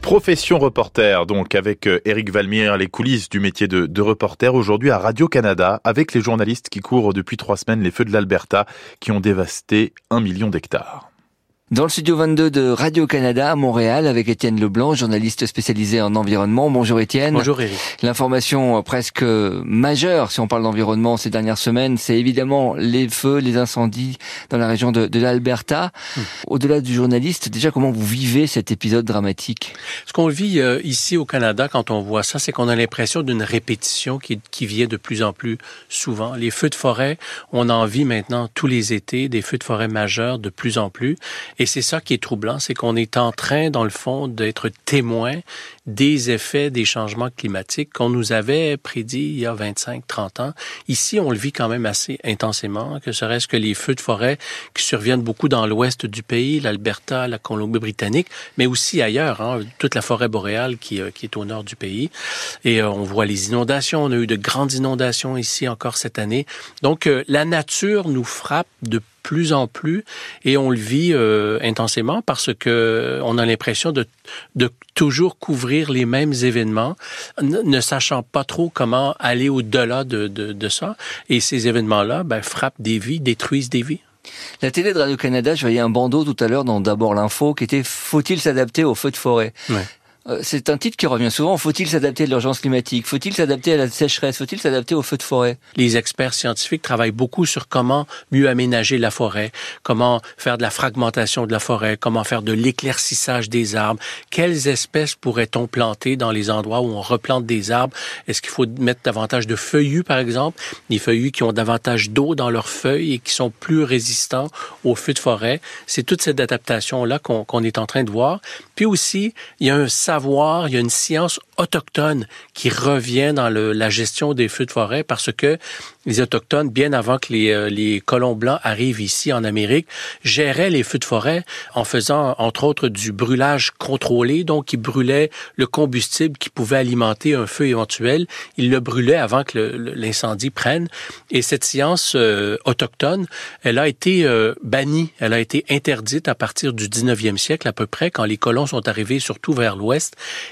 Profession reporter, donc avec Eric Valmier, les coulisses du métier de, de reporter aujourd'hui à Radio-Canada avec les journalistes qui courent depuis trois semaines les feux de l'Alberta qui ont dévasté un million d'hectares. Dans le studio 22 de Radio-Canada à Montréal avec Étienne Leblanc, journaliste spécialisé en environnement. Bonjour Étienne. Bonjour Eric. L'information presque majeure, si on parle d'environnement ces dernières semaines, c'est évidemment les feux, les incendies dans la région de, de l'Alberta. Hum. Au-delà du journaliste, déjà comment vous vivez cet épisode dramatique? Ce qu'on vit euh, ici au Canada quand on voit ça, c'est qu'on a l'impression d'une répétition qui, qui vient de plus en plus souvent. Les feux de forêt, on en vit maintenant tous les étés, des feux de forêt majeurs de plus en plus. Et c'est ça qui est troublant, c'est qu'on est en train, dans le fond, d'être témoin des effets des changements climatiques qu'on nous avait prédits il y a 25, 30 ans. Ici, on le vit quand même assez intensément, que serait-ce que les feux de forêt qui surviennent beaucoup dans l'ouest du pays, l'Alberta, la Colombie-Britannique, mais aussi ailleurs, hein, toute la forêt boréale qui, euh, qui, est au nord du pays. Et euh, on voit les inondations, on a eu de grandes inondations ici encore cette année. Donc, euh, la nature nous frappe de plus en plus et on le vit euh, intensément parce que on a l'impression de, de toujours couvrir les mêmes événements, ne sachant pas trop comment aller au-delà de, de, de, ça. Et ces événements-là ben, frappent des vies, détruisent des vies. La télé de Radio-Canada, je voyais un bandeau tout à l'heure dans D'abord l'info qui était Faut-il s'adapter aux feux de forêt? Ouais. Euh, c'est un titre qui revient souvent. Faut-il s'adapter à l'urgence climatique? Faut-il s'adapter à la sécheresse? Faut-il s'adapter aux feux de forêt? Les experts scientifiques travaillent beaucoup sur comment mieux aménager la forêt, comment faire de la fragmentation de la forêt, comment faire de l'éclaircissage des arbres. Quelles espèces pourrait-on planter dans les endroits où on replante des arbres? Est-ce qu'il faut mettre davantage de feuillus, par exemple? Des feuillus qui ont davantage d'eau dans leurs feuilles et qui sont plus résistants aux feux de forêt. C'est toute cette adaptation-là qu'on est en train de voir. Puis aussi, il y a un il y a une science autochtone qui revient dans le, la gestion des feux de forêt parce que les Autochtones, bien avant que les, euh, les colons blancs arrivent ici en Amérique, géraient les feux de forêt en faisant, entre autres, du brûlage contrôlé. Donc, ils brûlaient le combustible qui pouvait alimenter un feu éventuel. Ils le brûlaient avant que l'incendie prenne. Et cette science euh, autochtone, elle a été euh, bannie, elle a été interdite à partir du 19e siècle à peu près, quand les colons sont arrivés surtout vers l'ouest.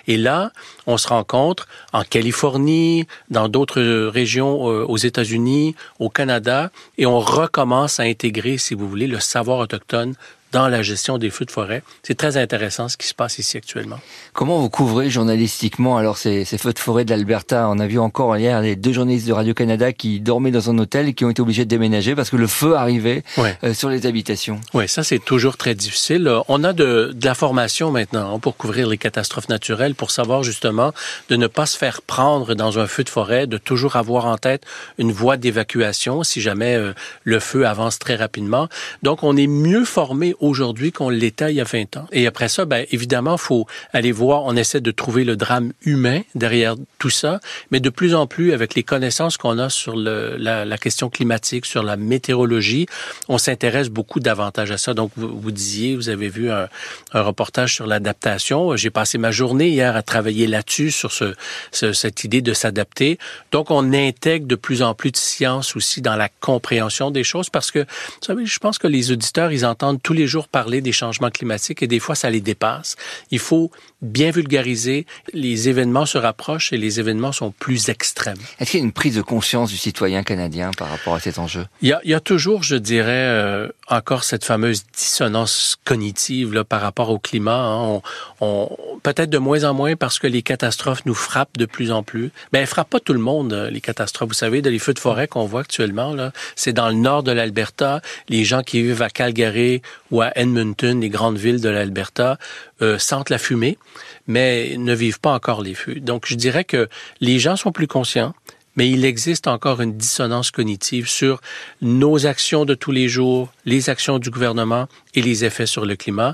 Et là, on se rencontre en Californie, dans d'autres régions aux États-Unis, au Canada, et on recommence à intégrer, si vous voulez, le savoir autochtone dans la gestion des feux de forêt. C'est très intéressant ce qui se passe ici actuellement. Comment vous couvrez journalistiquement alors ces, ces feux de forêt de l'Alberta? On a vu encore hier les deux journalistes de Radio-Canada qui dormaient dans un hôtel et qui ont été obligés de déménager parce que le feu arrivait ouais. euh, sur les habitations. Oui, ça c'est toujours très difficile. On a de, de la formation maintenant hein, pour couvrir les catastrophes naturelles, pour savoir justement de ne pas se faire prendre dans un feu de forêt, de toujours avoir en tête une voie d'évacuation si jamais euh, le feu avance très rapidement. Donc on est mieux formé aujourd'hui qu'on l'était il y a 20 ans. Et après ça, ben, évidemment, faut aller voir, on essaie de trouver le drame humain derrière tout ça, mais de plus en plus, avec les connaissances qu'on a sur la, question climatique, sur la météorologie, on s'intéresse beaucoup davantage à ça. Donc, vous, disiez, vous avez vu un, reportage sur l'adaptation. J'ai passé ma journée hier à travailler là-dessus, sur ce, ce, cette idée de s'adapter. Donc, on intègre de plus en plus de science aussi dans la compréhension des choses parce que, vous savez, je pense que les auditeurs, ils entendent tous les jours parler des changements climatiques et des fois, ça les dépasse. Il faut bien vulgariser. Les événements se rapprochent et les événements sont plus extrêmes. Est-ce qu'il y a une prise de conscience du citoyen canadien par rapport à cet enjeu? Il y a, il y a toujours, je dirais, euh, encore cette fameuse dissonance cognitive là, par rapport au climat. Hein. On, on Peut-être de moins en moins parce que les catastrophes nous frappent de plus en plus. Mais elles frappent pas tout le monde, euh, les catastrophes. Vous savez, de les feux de forêt qu'on voit actuellement, c'est dans le nord de l'Alberta. Les gens qui vivent à Calgary ou à Edmonton, les grandes villes de l'Alberta, euh, sentent la fumée, mais ne vivent pas encore les feux. Donc, je dirais que les gens sont plus conscients, mais il existe encore une dissonance cognitive sur nos actions de tous les jours, les actions du gouvernement et les effets sur le climat.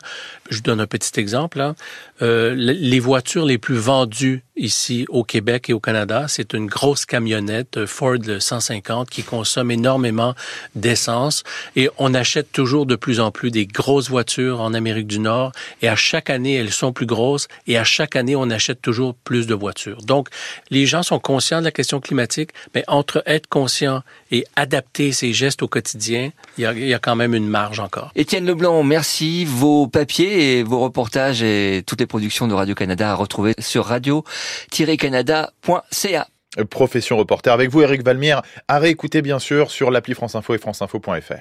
Je donne un petit exemple. Hein. Euh, les voitures les plus vendues ici au Québec et au Canada, c'est une grosse camionnette euh, Ford 150 qui consomme énormément d'essence et on achète toujours de plus en plus des grosses voitures en Amérique du Nord et à chaque année elles sont plus grosses et à chaque année on achète toujours plus de voitures. Donc les gens sont conscients de la question climatique, mais entre être conscient et adapter ses gestes au quotidien, il y a, quand même une marge encore. Merci. Vos papiers et vos reportages et toutes les productions de Radio-Canada à retrouver sur radio-canada.ca. Profession reporter avec vous, Eric Valmière, à réécouter bien sûr sur l'appli France Info et franceinfo.fr.